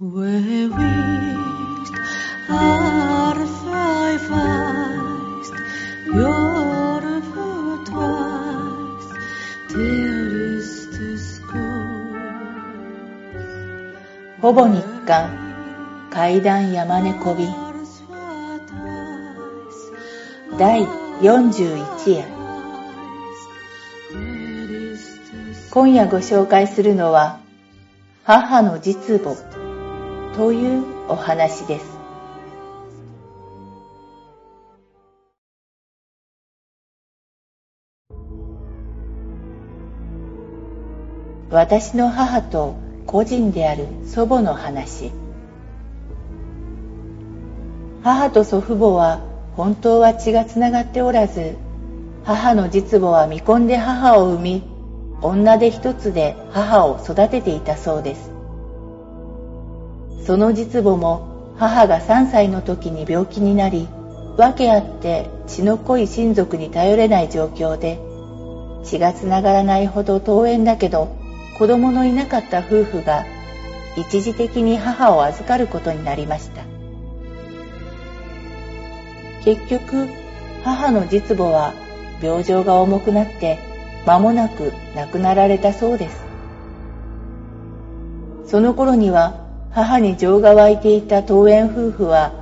ほぼ日刊階段山猫便第41夜今夜ご紹介するのは母の実母というお話です。私の母と個人である祖母の話。母と祖父母は本当は血がつながっておらず母の実母は未婚で母を産み女で一つで母を育てていたそうです。その実母も母が3歳の時に病気になり訳あって血の濃い親族に頼れない状況で血がつながらないほど遠縁だけど子供のいなかった夫婦が一時的に母を預かることになりました。結局母の実母は病状が重くなって間もなく亡くなられたそうです。その頃には母に情が湧いていた桃園夫婦は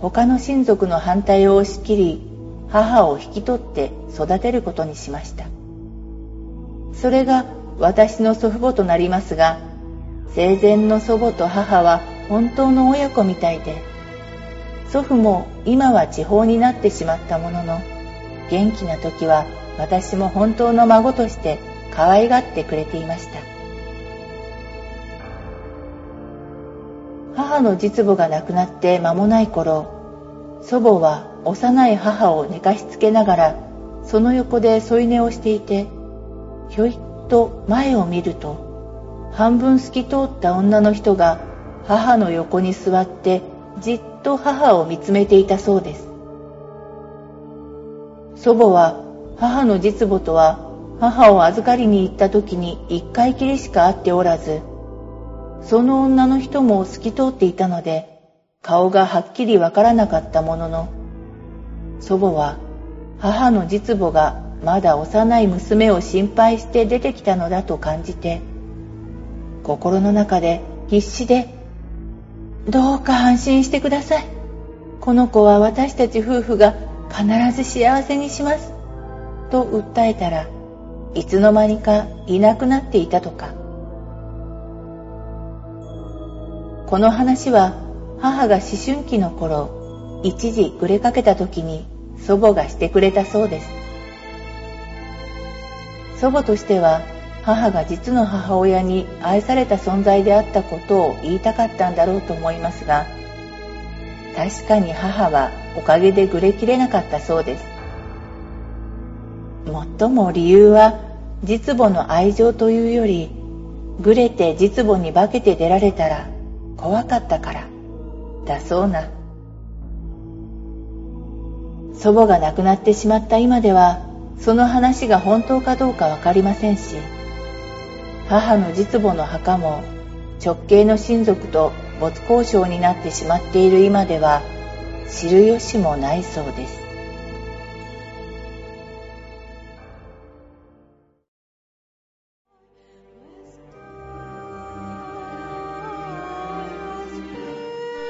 他の親族の反対を押し切り母を引き取って育てることにしました。それが私の祖父母となりますが生前の祖母と母は本当の親子みたいで祖父も今は地方になってしまったものの元気な時は私も本当の孫として可愛がってくれていました。母の実母が亡くなって間もない頃祖母は幼い母を寝かしつけながらその横で添い寝をしていてひょいっと前を見ると半分透き通った女の人が母の横に座ってじっと母を見つめていたそうです。祖母は母の実母とは母を預かりに行った時に一回きりしか会っておらずその女の人も透き通っていたので顔がはっきりわからなかったものの祖母は母の実母がまだ幼い娘を心配して出てきたのだと感じて心の中で必死で「どうか安心してください。この子は私たち夫婦が必ず幸せにします」と訴えたらいつの間にかいなくなっていたとか。この話は母が思春期の頃一時暮れかけた時に祖母がしてくれたそうです。祖母としては母が実の母親に愛された存在であったことを言いたかったんだろうと思いますが確かに母はおかげでぐれきれなかったそうです。もっとも理由は実母の愛情というよりぐれて実母に化けて出られたら怖かったから。だそうな。祖母が亡くなってしまった今ではその話が本当かどうかわかりませんし母の実母の墓も直系の親族と没交渉になってしまっている今では知る由もないそうです。